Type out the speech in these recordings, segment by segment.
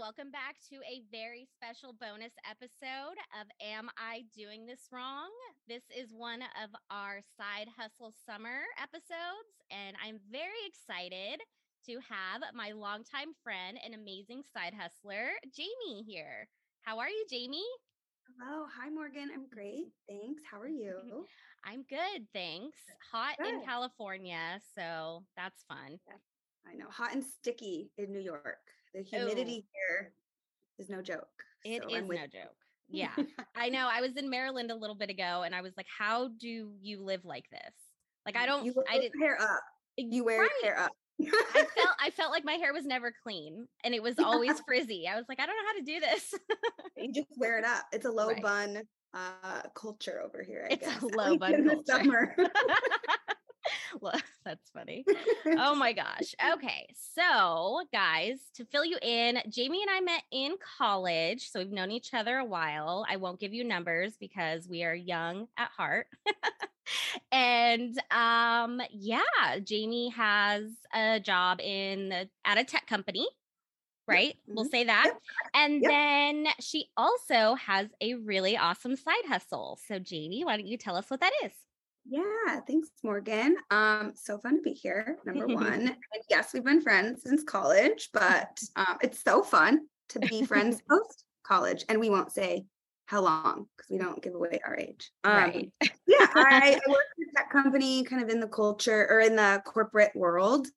Welcome back to a very special bonus episode of Am I Doing This Wrong? This is one of our side hustle summer episodes, and I'm very excited to have my longtime friend and amazing side hustler, Jamie, here. How are you, Jamie? Hello. Hi, Morgan. I'm great. Thanks. How are mm-hmm. you? I'm good. Thanks. Hot good. in California. So that's fun. I know. Hot and sticky in New York. The humidity Ooh. here is no joke. It so is no joke. Yeah. I know. I was in Maryland a little bit ago and I was like, how do you live like this? Like I don't you I didn't hair up. You wear right. hair up. I felt I felt like my hair was never clean and it was always frizzy. I was like, I don't know how to do this. you just wear it up. It's a low right. bun uh culture over here. I it's guess. a low bun culture. well, that's funny. oh my gosh. Okay. So, guys, to fill you in, Jamie and I met in college. So, we've known each other a while. I won't give you numbers because we are young at heart. and um yeah, Jamie has a job in the, at a tech company right? We'll mm-hmm. say that. Yep. And yep. then she also has a really awesome side hustle. So, Jamie, why don't you tell us what that is? Yeah, thanks, Morgan. Um, so fun to be here. Number one, and yes, we've been friends since college, but um, it's so fun to be friends post college, and we won't say how long because we don't give away our age. Um, right. yeah, I, I work in a tech company, kind of in the culture or in the corporate world.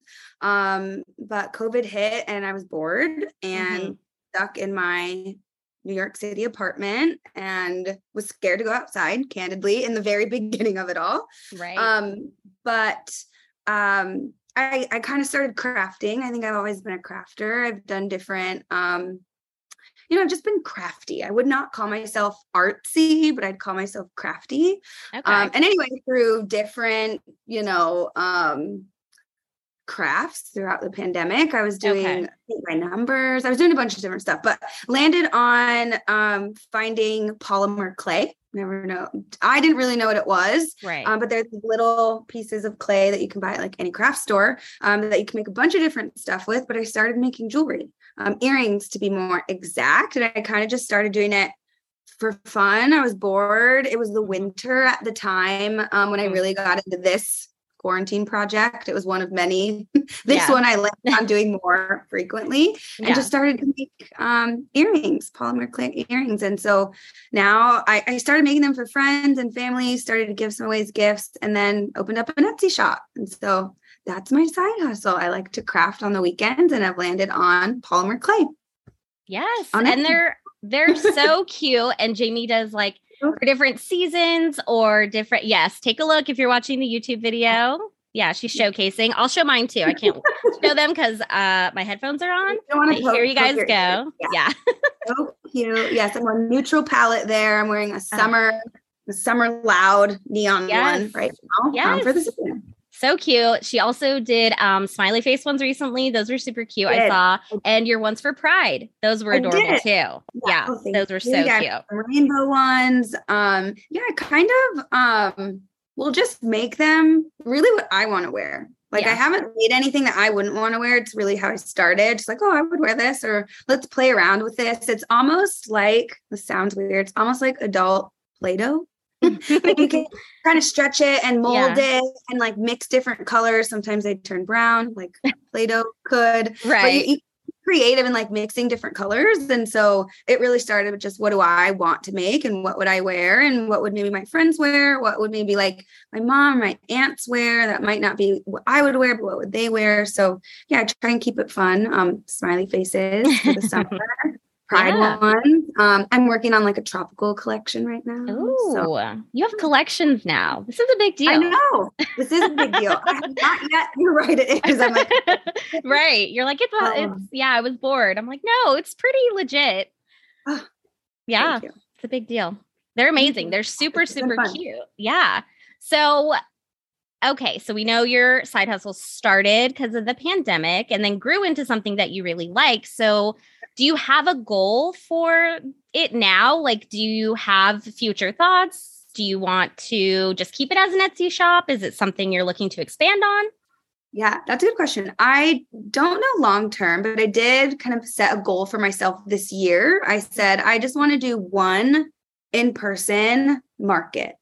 Um, but COVID hit, and I was bored and mm-hmm. stuck in my New York City apartment and was scared to go outside, candidly, in the very beginning of it all. Right. Um, but um, I, I kind of started crafting. I think I've always been a crafter. I've done different, um, you know, I've just been crafty. I would not call myself artsy, but I'd call myself crafty. Okay. Um, and anyway, through different, you know, um, crafts throughout the pandemic. I was doing okay. my numbers. I was doing a bunch of different stuff, but landed on um, finding polymer clay. Never know. I didn't really know what it was. Right. Um, but there's little pieces of clay that you can buy at like any craft store um, that you can make a bunch of different stuff with. But I started making jewelry, um, earrings to be more exact. And I kind of just started doing it for fun. I was bored. It was the winter at the time um, when I mm. really got into this quarantine project. It was one of many. this yeah. one I landed on doing more frequently and yeah. just started to make um, earrings, polymer clay earrings. And so now I, I, started making them for friends and family, started to give some away as gifts, and then opened up an Etsy shop. And so that's my side hustle. I like to craft on the weekends and I've landed on polymer clay. Yes. and Etsy. they're they're so cute. And Jamie does like for different seasons or different. Yes, take a look if you're watching the YouTube video. Yeah, she's showcasing. I'll show mine too. I can't show them because uh, my headphones are on. here you guys go. Yeah. yeah. so cute. Yes, I'm a neutral palette there. I'm wearing a uh. summer, uh, the summer loud neon yes. one right now yes. Um, for the season. So cute. She also did um, smiley face ones recently. Those were super cute. I saw. And your ones for Pride. Those were adorable too. Yeah. yeah oh, those were so yeah, cute. Rainbow ones. Um, yeah, kind of um we'll just make them really what I want to wear. Like yeah. I haven't made anything that I wouldn't want to wear. It's really how I started. Just like, oh, I would wear this, or let's play around with this. It's almost like this sounds weird. It's almost like adult Play-Doh you can kind of stretch it and mold yeah. it and like mix different colors. Sometimes they turn brown, like Play-Doh could. Right. You, creative and like mixing different colors. And so it really started with just what do I want to make and what would I wear and what would maybe my friends wear? What would maybe like my mom, my aunts wear that might not be what I would wear, but what would they wear? So yeah, I try and keep it fun. Um, smiley faces for the summer. Pride yeah. one. Um, I'm working on like a tropical collection right now. Oh, so. you have collections now. This is a big deal. I know. This is a big deal. I have not yet. You're right. It is. I'm like, right. You're like, it's, um, it's, yeah, I was bored. I'm like, no, it's pretty legit. Oh, yeah. It's a big deal. They're amazing. They're super, super cute. Yeah. So okay, so we know your side hustle started because of the pandemic and then grew into something that you really like. So do you have a goal for it now? Like, do you have future thoughts? Do you want to just keep it as an Etsy shop? Is it something you're looking to expand on? Yeah, that's a good question. I don't know long term, but I did kind of set a goal for myself this year. I said I just want to do one in person market.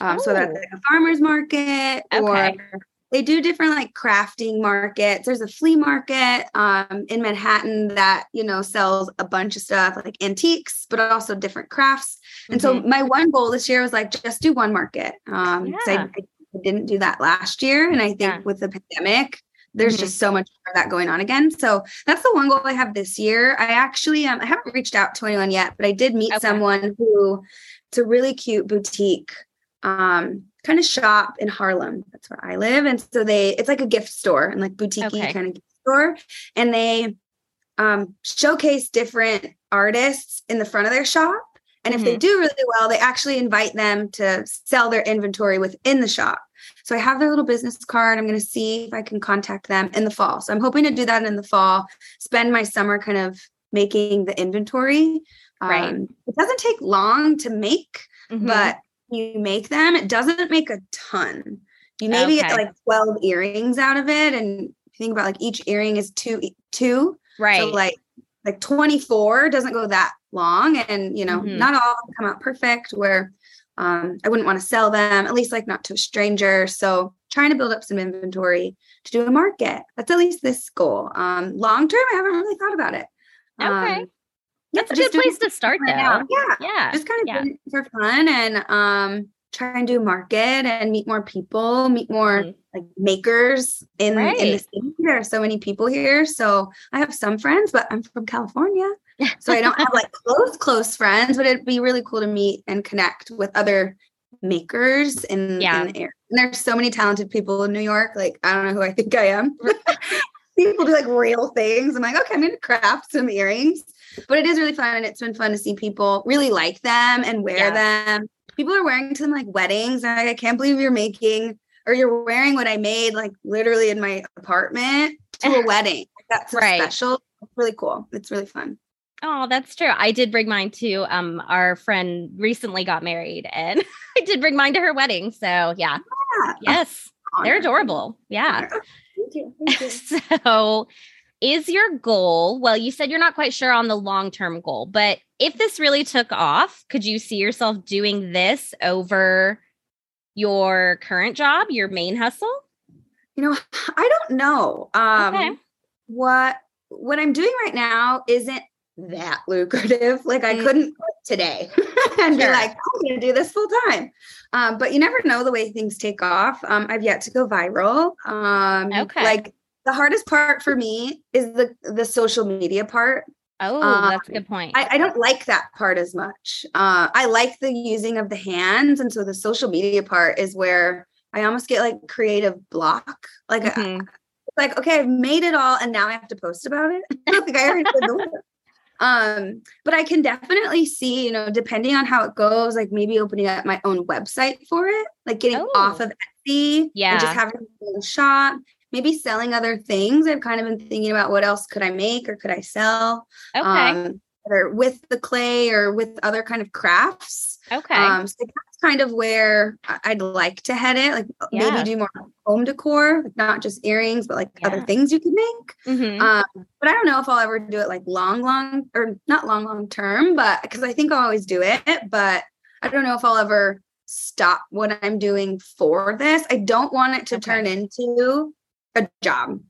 Um, so that's like a farmer's market okay. or they do different like crafting markets. There's a flea market um, in Manhattan that you know sells a bunch of stuff like antiques, but also different crafts. Mm-hmm. And so mm-hmm. my one goal this year was like just do one market. Um, yeah. I, I, didn't do that last year, and I think yeah. with the pandemic, there's mm-hmm. just so much of that going on again. So that's the one goal I have this year. I actually um, I haven't reached out to anyone yet, but I did meet okay. someone who it's a really cute boutique um, kind of shop in Harlem. That's where I live. And so they, it's like a gift store and like boutique okay. kind of gift store. And they um, showcase different artists in the front of their shop. And mm-hmm. if they mm-hmm. do really well, they actually invite them to sell their inventory within the shop. So I have their little business card. I'm going to see if I can contact them in the fall. So I'm hoping to do that in the fall, spend my summer kind of making the inventory. Right. Um, it doesn't take long to make, mm-hmm. but you make them, it doesn't make a ton. You maybe okay. get like 12 earrings out of it. And think about like each earring is two, two. Right. So like, like 24 doesn't go that long. And, you know, mm-hmm. not all come out perfect where um, I wouldn't want to sell them, at least like not to a stranger. So trying to build up some inventory to do a market. That's at least this goal. Um, long term, I haven't really thought about it. Okay. Um, that's yeah, a good place to start though. Yeah. Yeah. Just kind of yeah. for fun and um try and do market and meet more people, meet more mm-hmm. like makers in, right. in the city. There are so many people here. So I have some friends, but I'm from California. So I don't have like close, close friends, but it'd be really cool to meet and connect with other makers in, yeah. in the air. And there's so many talented people in New York. Like, I don't know who I think I am. people do like real things. I'm like, okay, I'm gonna craft some earrings but it is really fun and it's been fun to see people really like them and wear yeah. them. People are wearing to them like weddings. I can't believe you're making or you're wearing what I made like literally in my apartment to a wedding. That's right. special. It's really cool. It's really fun. Oh, that's true. I did bring mine to um our friend recently got married and I did bring mine to her wedding. So yeah. yeah. Yes. They're adorable. Yeah. Thank you. Thank you. so is your goal? Well you said you're not quite sure on the long term goal but if this really took off could you see yourself doing this over your current job your main hustle? You know i don't know. Um okay. what what i'm doing right now isn't that lucrative. Like i mm. couldn't today and sure. be like i'm gonna do this full time. Um, but you never know the way things take off. Um, i've yet to go viral. Um, okay. like the hardest part for me is the the social media part. Oh, um, that's a good point. I, I, don't like that part as much. Uh, I like the using of the hands, and so the social media part is where I almost get like creative block. Like, mm-hmm. like okay, I've made it all, and now I have to post about it. like I already did the work. Um, but I can definitely see, you know, depending on how it goes, like maybe opening up my own website for it, like getting oh. off of Etsy, yeah, and just having a little shop maybe selling other things. I've kind of been thinking about what else could I make or could I sell? Okay. Um, or with the clay or with other kind of crafts. Okay. Um, so that's kind of where I'd like to head it. Like yeah. maybe do more home decor, like not just earrings, but like yeah. other things you could make. Mm-hmm. Um, but I don't know if I'll ever do it like long, long or not long, long term, but because I think I'll always do it. But I don't know if I'll ever stop what I'm doing for this. I don't want it to okay. turn into a job.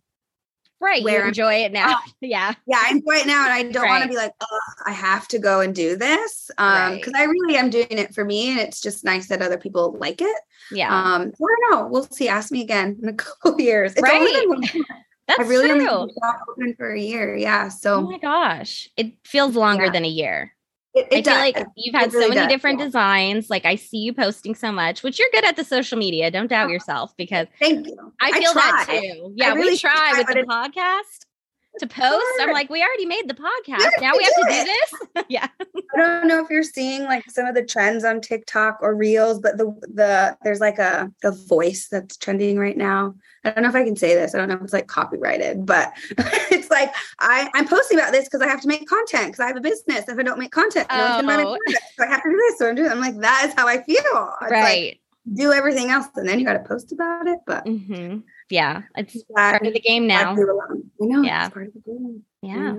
Right. Where you enjoy it now. yeah. Yeah. I enjoy it now. And I don't right. want to be like, oh, I have to go and do this. Um, because right. I really am doing it for me. And it's just nice that other people like it. Yeah. Um, I don't know. We'll see. Ask me again in a couple years. It's right. That's I really true. only open for a year. Yeah. So oh my gosh. It feels longer yeah. than a year. It, it I feel like you've had really so many does, different yeah. designs. Like I see you posting so much, which you're good at the social media. Don't doubt uh-huh. yourself because thank you. I feel I that too. Yeah, really we try, try with the podcast to post. I'm like, we already made the podcast. now we have to do this. yeah. I don't know if you're seeing like some of the trends on TikTok or Reels, but the the there's like a a voice that's trending right now. I don't know if I can say this. I don't know if it's like copyrighted, but it's like I I'm posting about this because I have to make content because I have a business. If I don't make content, no one's gonna buy my oh. content. So I have to do this. So I'm doing. I'm like that is how I feel. It's right. Like, do everything else and then you got to post about it. But mm-hmm. Yeah, it's part of the game now. I know. Yeah, part of the game. Yeah.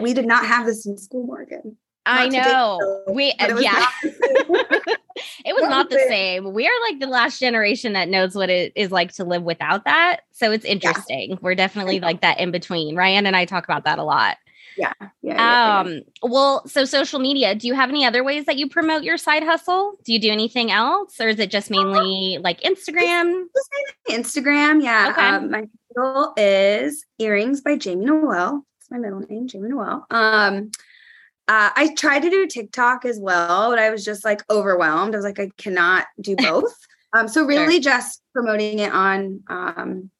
We did not have this in school, Morgan. I know. we uh, yeah. it was not the same. We are like the last generation that knows what it is like to live without that. So it's interesting. Yeah. We're definitely like that in between. Ryan and I talk about that a lot. Yeah. Yeah. Um, well, so social media, do you have any other ways that you promote your side hustle? Do you do anything else or is it just mainly like Instagram? Just Instagram. Yeah. Okay. Um, my is earrings by Jamie Noelle. It's my middle name, Jamie Noelle. Um, uh, I tried to do TikTok as well, but I was just like overwhelmed. I was like, I cannot do both. um, so really sure. just promoting it on um,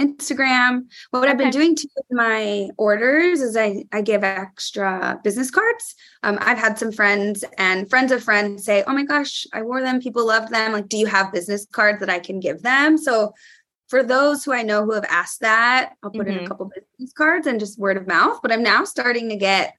Instagram. What okay. I've been doing to my orders is I, I give extra business cards. Um, I've had some friends and friends of friends say, Oh my gosh, I wore them. People loved them. Like, do you have business cards that I can give them? So for those who I know who have asked that, I'll put mm-hmm. in a mm-hmm. couple business cards and just word of mouth. But I'm now starting to get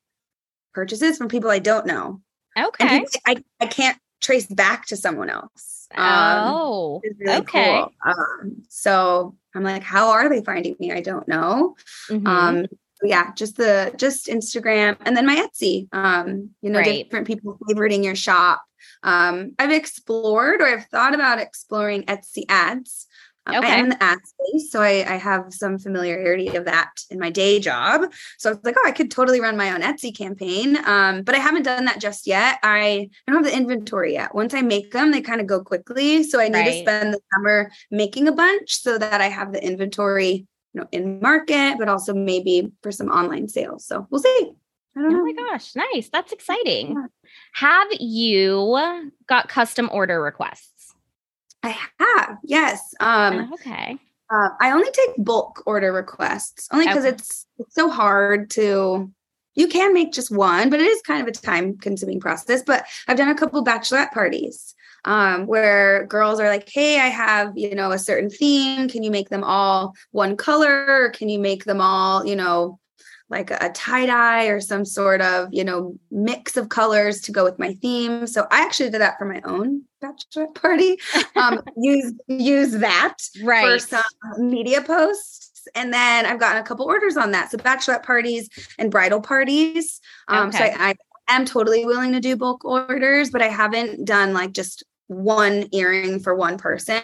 purchases from people I don't know. Okay. I, I can't trace back to someone else. Um, oh, really okay. Cool. Um, so I'm like, how are they finding me? I don't know. Mm-hmm. Um, yeah, just the just Instagram and then my Etsy. Um, you know, right. different people favoriting your shop. Um, I've explored or I've thought about exploring Etsy ads. Um, okay. I am in the ad space, so I, I, have some familiarity of that in my day job. So I was like, oh, I could totally run my own Etsy campaign. Um, but I haven't done that just yet. I, I don't have the inventory yet. Once I make them, they kind of go quickly. So I need right. to spend the summer making a bunch so that I have the inventory, you know, in market, but also maybe for some online sales. So we'll see. oh know. my gosh, nice. That's exciting. Yeah. Have you got custom order requests? I yes. Um, oh, okay. Uh, I only take bulk order requests only because okay. it's, it's so hard to. You can make just one, but it is kind of a time consuming process. But I've done a couple bachelorette parties um, where girls are like, "Hey, I have you know a certain theme. Can you make them all one color? Or can you make them all you know like a tie dye or some sort of you know mix of colors to go with my theme. So i actually did that for my own bachelorette party. Um use use that right. for some media posts. And then i've gotten a couple orders on that. So bachelorette parties and bridal parties. Um okay. so I, I am totally willing to do bulk orders but i haven't done like just one earring for one person.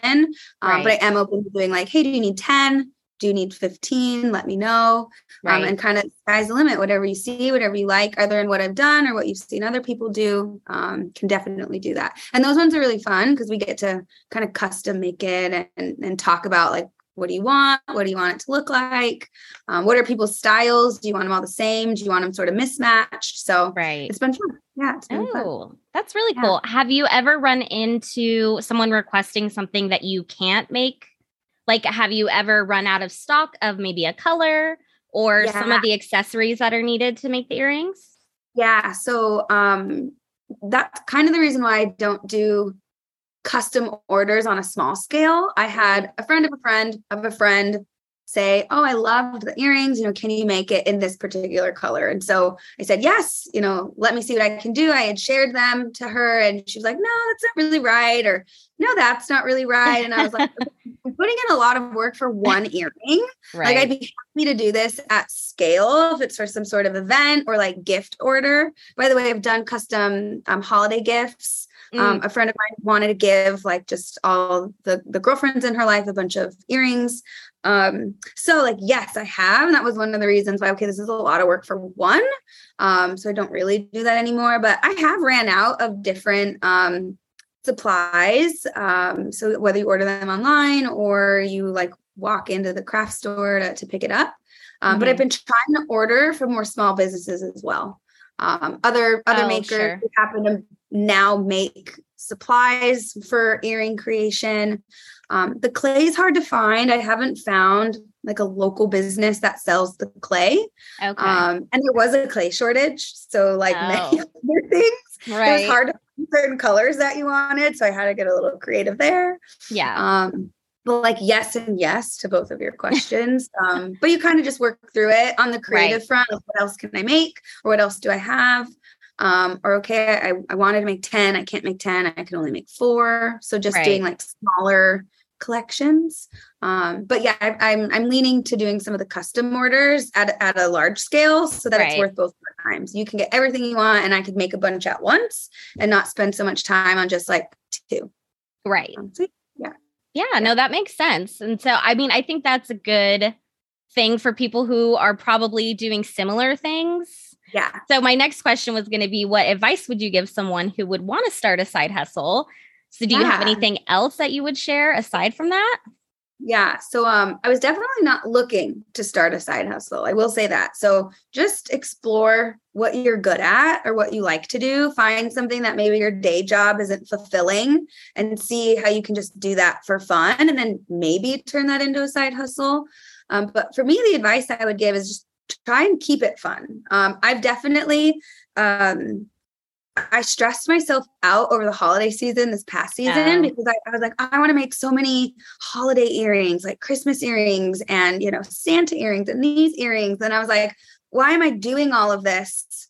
Um, right. but i am open to doing like hey do you need 10 do you need 15 let me know. Um, right. um, and kind of sky's the limit. Whatever you see whatever you like either in what i've done or what you've seen other people do um, can definitely do that. And those ones are really fun because we get to kind of custom make it and, and talk about like what do you want? What do you want it to look like? Um, what are people's styles? Do you want them all the same? Do you want them sort of mismatched? So right. it's been fun. Yeah it's been oh, fun. that's really yeah. cool. Have you ever run into someone requesting something that you can't make like, have you ever run out of stock of maybe a color or yeah. some of the accessories that are needed to make the earrings? Yeah. So, um, that's kind of the reason why I don't do custom orders on a small scale. I had a friend of a friend of a friend say, Oh, I loved the earrings. You know, can you make it in this particular color? And so I said, Yes, you know, let me see what I can do. I had shared them to her and she was like, No, that's not really right. Or no, that's not really right. And I was like, I'm putting in a lot of work for one earring. Right. Like I'd be happy to do this at scale if it's for some sort of event or like gift order. By the way, I've done custom um, holiday gifts. Um, mm. Um, a friend of mine wanted to give like just all the the girlfriends in her life a bunch of earrings um, so like, yes, I have. And that was one of the reasons why, okay, this is a lot of work for one. Um, so I don't really do that anymore, but I have ran out of different, um, supplies. Um, so whether you order them online or you like walk into the craft store to, to pick it up. Um, mm-hmm. but I've mm-hmm. been trying to order from more small businesses as well. Um, other, other oh, makers sure. happen to now make supplies for earring creation. Um, the clay is hard to find. I haven't found like a local business that sells the clay. Okay. Um, and there was a clay shortage. So, like oh. many other things, right. it was hard to find certain colors that you wanted. So, I had to get a little creative there. Yeah. Um, but like yes and yes to both of your questions. um, but you kind of just work through it on the creative right. front. Like what else can I make, or what else do I have? Um, or okay, I, I wanted to make 10, I can't make 10, I can only make four. So just right. doing like smaller collections. Um, but yeah, I, am I'm, I'm leaning to doing some of the custom orders at at a large scale so that right. it's worth both times. You can get everything you want, and I could make a bunch at once and not spend so much time on just like two. Right. Um, so, yeah. Yeah. No, that makes sense. And so, I mean, I think that's a good thing for people who are probably doing similar things. Yeah. So my next question was going to be what advice would you give someone who would want to start a side hustle? So do yeah. you have anything else that you would share aside from that? Yeah. So um I was definitely not looking to start a side hustle. I will say that. So just explore what you're good at or what you like to do. Find something that maybe your day job isn't fulfilling and see how you can just do that for fun and then maybe turn that into a side hustle. Um, but for me, the advice I would give is just try and keep it fun. Um, I've definitely um, I stressed myself out over the holiday season this past season because I, I, was like, I want to make so many holiday earrings, like Christmas earrings and you know Santa earrings and these earrings. And I was like, why am I doing all of this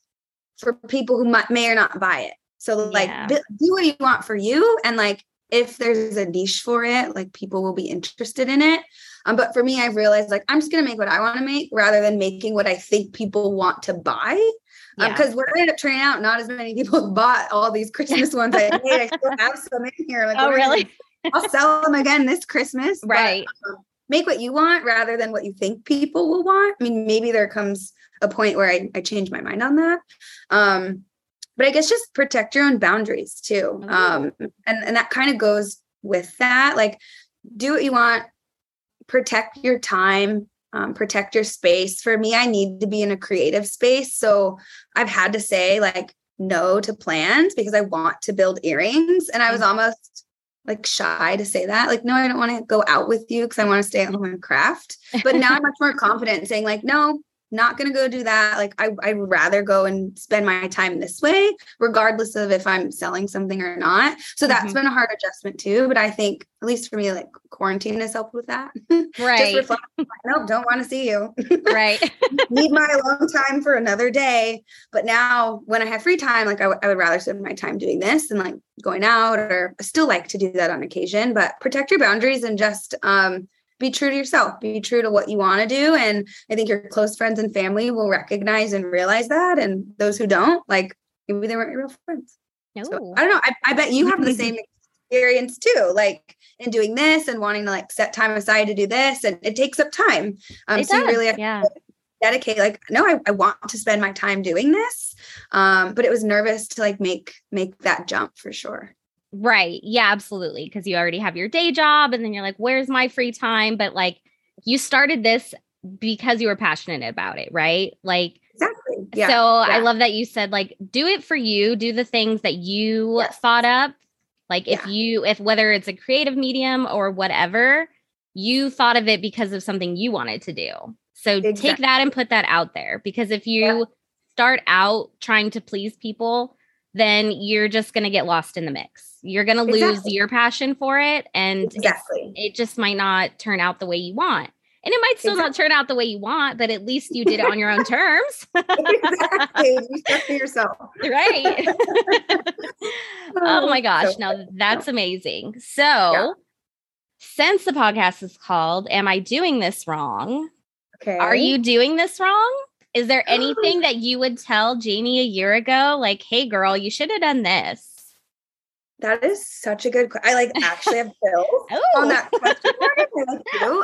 for people who might, may or not buy it? So like, yeah. do what you want for you, and like if there's a niche for it, like people will be interested in it. Um, but for me, I've realized like I'm just gonna make what I want to make rather than making what I think people want to buy. Because um, yeah. we're ended up turning out not as many people bought all these Christmas ones I made. I still have some in here. Like, oh, really? I'll sell them again this Christmas. Right. But, um, make what you want rather than what you think people will want. I mean, maybe there comes a point where I, I change my mind on that. Um, but I guess just protect your own boundaries too. Oh. Um, and, and that kind of goes with that. Like, do what you want, protect your time, um, protect your space. For me, I need to be in a creative space. So I've had to say, like, no to plans because I want to build earrings. And I was mm-hmm. almost like shy to say that. Like, no, I don't want to go out with you because I want to stay at home and craft. But now I'm much more confident saying, like, no, not going to go do that. Like I, I'd rather go and spend my time this way, regardless of if I'm selling something or not. So that's mm-hmm. been a hard adjustment too. But I think at least for me, like quarantine has helped with that. Right. Just reflect, no, don't want to see you. right. Need my alone time for another day. But now when I have free time, like I, w- I would rather spend my time doing this and like going out or I still like to do that on occasion, but protect your boundaries and just, um, be true to yourself be true to what you want to do and i think your close friends and family will recognize and realize that and those who don't like maybe they weren't your real friends no. So, i don't know I, I bet you have the same experience too like in doing this and wanting to like set time aside to do this and it takes up time um it so does. you really yeah. dedicate like no I, I want to spend my time doing this um but it was nervous to like make make that jump for sure Right. Yeah, absolutely. Because you already have your day job and then you're like, where's my free time? But like you started this because you were passionate about it, right? Like, exactly. Yeah. So yeah. I love that you said, like, do it for you, do the things that you yes. thought up. Like, if yeah. you, if whether it's a creative medium or whatever, you thought of it because of something you wanted to do. So exactly. take that and put that out there because if you start out trying to please people, then you're just going to get lost in the mix. You're going to lose exactly. your passion for it and exactly. it just might not turn out the way you want. And it might still exactly. not turn out the way you want but at least you did it on your own terms. Exactly. You stuck to yourself. Right. Oh my oh, gosh. so, now that's amazing. So yeah. since the podcast is called am i doing this wrong? Okay. are you doing this wrong is there anything that you would tell Jamie a year ago like hey girl you should have done this that is such a good. I like actually have bills on that question.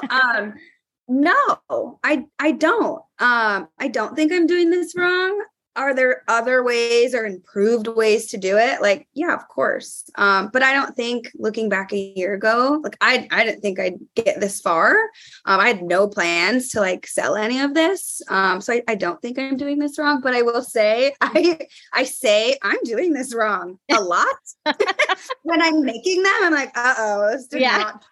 Um, no, I I don't. Um, I don't think I'm doing this wrong are there other ways or improved ways to do it? Like yeah of course. Um, but i don't think looking back a year ago like i i didn't think i'd get this far. Um, i had no plans to like sell any of this. Um, so I, I don't think i'm doing this wrong but i will say i i say i'm doing this wrong a lot. When i'm making them i'm like uh-oh this did yeah. not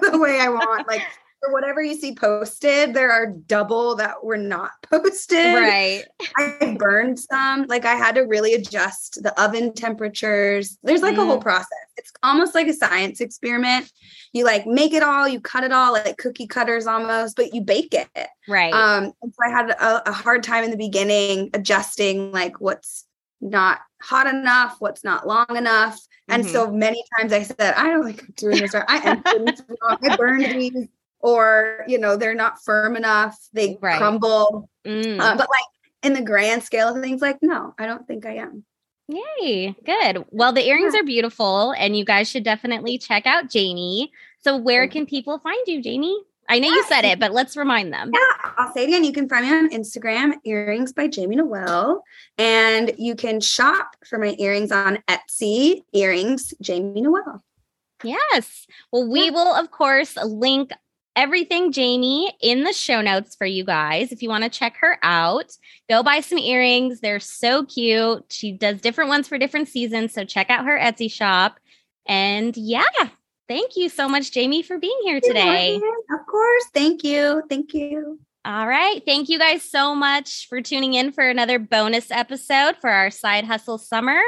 the way i want. Like for whatever you see posted, there are double that were not posted. Right. I burned some. Like I had to really adjust the oven temperatures. There's like mm. a whole mm. process. It's almost like a science experiment. You like make it all, you cut it all like cookie cutters almost, but you bake it. Right. Um, so I had a, a hard time in the beginning adjusting like what's not hot enough, what's not long enough. And mm-hmm. so many times I said, I don't like doing this, or I am doing this wrong. I burned these, or you know, they're not firm enough, they right. crumble. Mm. Uh, but like in the grand scale of things, like, no, I don't think I am. Yay, good. Well, the earrings yeah. are beautiful, and you guys should definitely check out Jamie. So, where can people find you, Jamie? I know you said it, but let's remind them. Yeah, I'll say it again. You can find me on Instagram, earrings by Jamie Noelle, and you can shop for my earrings on Etsy, earrings Jamie Noelle. Yes. Well, we yeah. will, of course, link everything Jamie in the show notes for you guys. If you want to check her out, go buy some earrings. They're so cute. She does different ones for different seasons. So check out her Etsy shop. And yeah, thank you so much, Jamie, for being here today. Of course. Thank you. Thank you. All right. Thank you guys so much for tuning in for another bonus episode for our side hustle summer.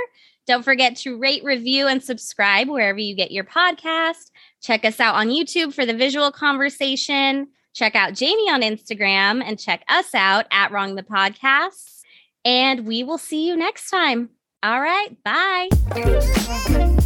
Don't forget to rate, review, and subscribe wherever you get your podcast. Check us out on YouTube for the visual conversation. Check out Jamie on Instagram and check us out at Wrong the Podcasts. And we will see you next time. All right. Bye.